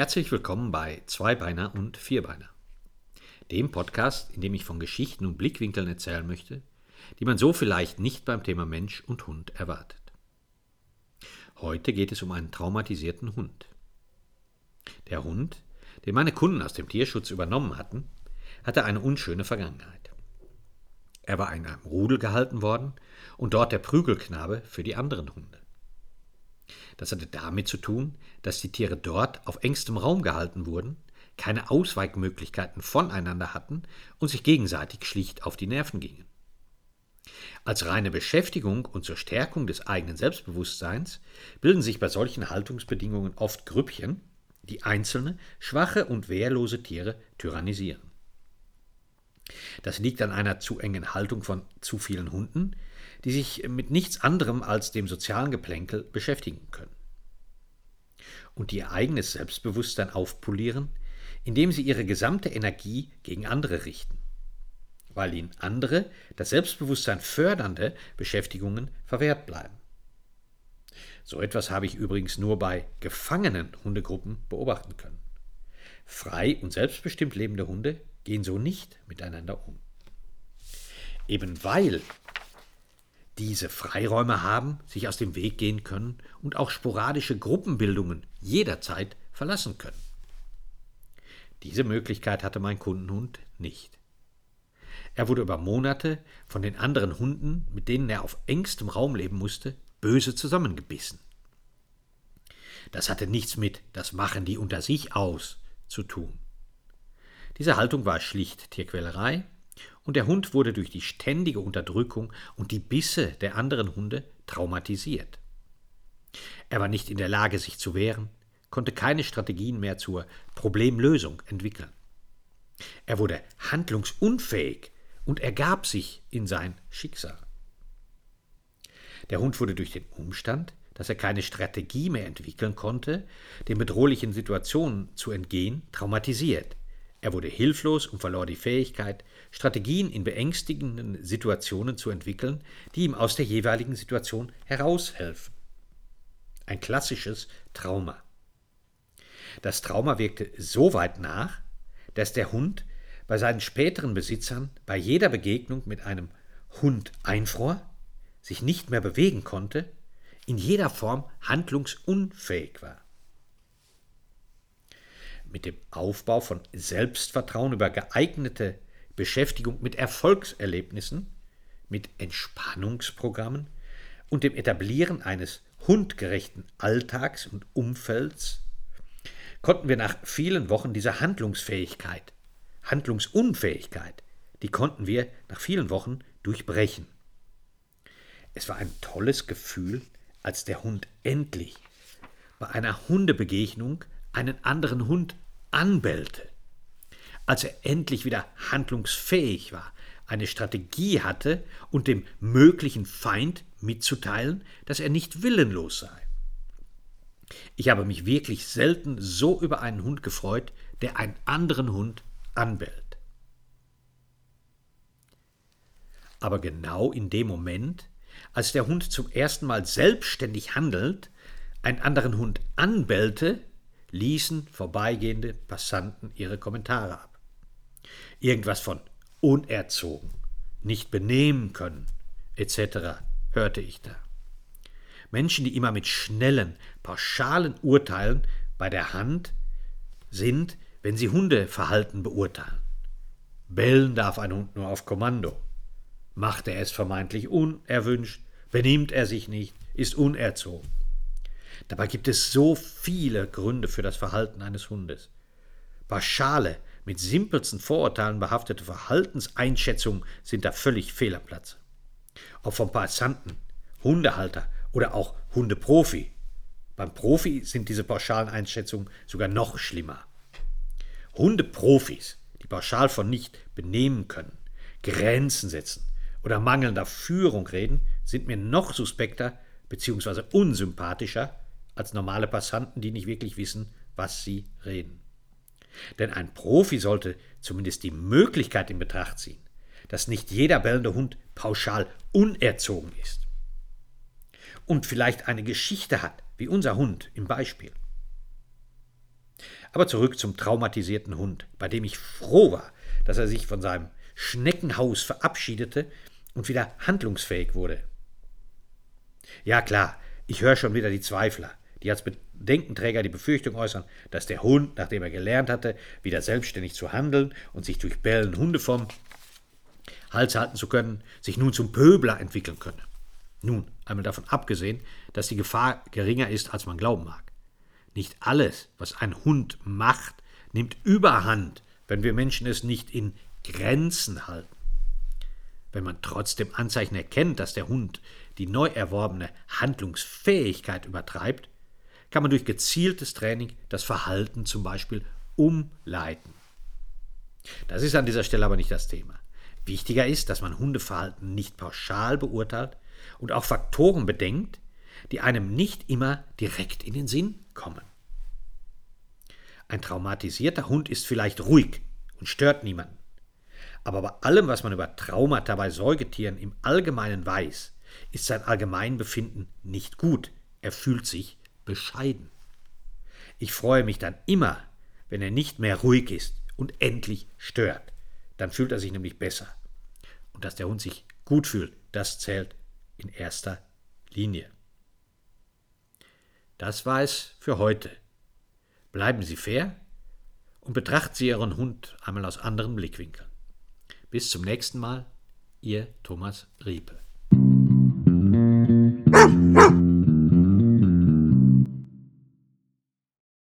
Herzlich willkommen bei Zweibeiner und Vierbeiner, dem Podcast, in dem ich von Geschichten und Blickwinkeln erzählen möchte, die man so vielleicht nicht beim Thema Mensch und Hund erwartet. Heute geht es um einen traumatisierten Hund. Der Hund, den meine Kunden aus dem Tierschutz übernommen hatten, hatte eine unschöne Vergangenheit. Er war in einem Rudel gehalten worden und dort der Prügelknabe für die anderen Hunde. Das hatte damit zu tun, dass die Tiere dort auf engstem Raum gehalten wurden, keine Ausweichmöglichkeiten voneinander hatten und sich gegenseitig schlicht auf die Nerven gingen. Als reine Beschäftigung und zur Stärkung des eigenen Selbstbewusstseins bilden sich bei solchen Haltungsbedingungen oft Grüppchen, die einzelne, schwache und wehrlose Tiere tyrannisieren. Das liegt an einer zu engen Haltung von zu vielen Hunden, die sich mit nichts anderem als dem sozialen Geplänkel beschäftigen können. Und die ihr eigenes Selbstbewusstsein aufpolieren, indem sie ihre gesamte Energie gegen andere richten, weil ihnen andere, das Selbstbewusstsein fördernde Beschäftigungen verwehrt bleiben. So etwas habe ich übrigens nur bei gefangenen Hundegruppen beobachten können. Frei und selbstbestimmt lebende Hunde gehen so nicht miteinander um. Eben weil diese Freiräume haben, sich aus dem Weg gehen können und auch sporadische Gruppenbildungen jederzeit verlassen können. Diese Möglichkeit hatte mein Kundenhund nicht. Er wurde über Monate von den anderen Hunden, mit denen er auf engstem Raum leben musste, böse zusammengebissen. Das hatte nichts mit das machen die unter sich aus zu tun. Diese Haltung war schlicht Tierquälerei und der Hund wurde durch die ständige Unterdrückung und die Bisse der anderen Hunde traumatisiert. Er war nicht in der Lage, sich zu wehren, konnte keine Strategien mehr zur Problemlösung entwickeln. Er wurde handlungsunfähig und ergab sich in sein Schicksal. Der Hund wurde durch den Umstand, dass er keine Strategie mehr entwickeln konnte, den bedrohlichen Situationen zu entgehen, traumatisiert. Er wurde hilflos und verlor die Fähigkeit, Strategien in beängstigenden Situationen zu entwickeln, die ihm aus der jeweiligen Situation heraushelfen. Ein klassisches Trauma. Das Trauma wirkte so weit nach, dass der Hund bei seinen späteren Besitzern bei jeder Begegnung mit einem Hund einfror, sich nicht mehr bewegen konnte, in jeder Form handlungsunfähig war mit dem Aufbau von Selbstvertrauen über geeignete Beschäftigung mit Erfolgserlebnissen, mit Entspannungsprogrammen und dem Etablieren eines hundgerechten Alltags und Umfelds konnten wir nach vielen Wochen diese Handlungsfähigkeit, Handlungsunfähigkeit, die konnten wir nach vielen Wochen durchbrechen. Es war ein tolles Gefühl, als der Hund endlich bei einer Hundebegegnung einen anderen Hund anbellte. Als er endlich wieder handlungsfähig war, eine Strategie hatte und dem möglichen Feind mitzuteilen, dass er nicht willenlos sei. Ich habe mich wirklich selten so über einen Hund gefreut, der einen anderen Hund anbellt. Aber genau in dem Moment, als der Hund zum ersten Mal selbstständig handelt, einen anderen Hund anbellte, ließen vorbeigehende Passanten ihre Kommentare ab. Irgendwas von unerzogen, nicht benehmen können, etc. hörte ich da. Menschen, die immer mit schnellen, pauschalen Urteilen bei der Hand sind, wenn sie Hundeverhalten beurteilen. Bellen darf ein Hund nur auf Kommando. Macht er es vermeintlich unerwünscht, benimmt er sich nicht, ist unerzogen. Dabei gibt es so viele Gründe für das Verhalten eines Hundes. Pauschale, mit simpelsten Vorurteilen behaftete Verhaltenseinschätzungen sind da völlig fehl am Platz. Ob vom Passanten, Hundehalter oder auch Hundeprofi. Beim Profi sind diese pauschalen Einschätzungen sogar noch schlimmer. Hundeprofis, die pauschal von nicht benehmen können, Grenzen setzen oder mangelnder Führung reden, sind mir noch suspekter bzw. unsympathischer als normale Passanten, die nicht wirklich wissen, was sie reden. Denn ein Profi sollte zumindest die Möglichkeit in Betracht ziehen, dass nicht jeder bellende Hund pauschal unerzogen ist. Und vielleicht eine Geschichte hat, wie unser Hund im Beispiel. Aber zurück zum traumatisierten Hund, bei dem ich froh war, dass er sich von seinem Schneckenhaus verabschiedete und wieder handlungsfähig wurde. Ja klar, ich höre schon wieder die Zweifler, die als Bedenkenträger die Befürchtung äußern, dass der Hund, nachdem er gelernt hatte, wieder selbstständig zu handeln und sich durch Bellen Hunde vom Hals halten zu können, sich nun zum Pöbler entwickeln könne. Nun, einmal davon abgesehen, dass die Gefahr geringer ist, als man glauben mag. Nicht alles, was ein Hund macht, nimmt überhand, wenn wir Menschen es nicht in Grenzen halten. Wenn man trotzdem Anzeichen erkennt, dass der Hund die neu erworbene Handlungsfähigkeit übertreibt, kann man durch gezieltes Training das Verhalten zum Beispiel umleiten. Das ist an dieser Stelle aber nicht das Thema. Wichtiger ist, dass man Hundeverhalten nicht pauschal beurteilt und auch Faktoren bedenkt, die einem nicht immer direkt in den Sinn kommen. Ein traumatisierter Hund ist vielleicht ruhig und stört niemanden. Aber bei allem, was man über Traumata bei Säugetieren im Allgemeinen weiß, ist sein Allgemeinbefinden nicht gut. Er fühlt sich bescheiden. Ich freue mich dann immer, wenn er nicht mehr ruhig ist und endlich stört. Dann fühlt er sich nämlich besser. Und dass der Hund sich gut fühlt, das zählt in erster Linie. Das war es für heute. Bleiben Sie fair und betrachten Sie Ihren Hund einmal aus anderen Blickwinkeln. Bis zum nächsten Mal, Ihr Thomas Riepe.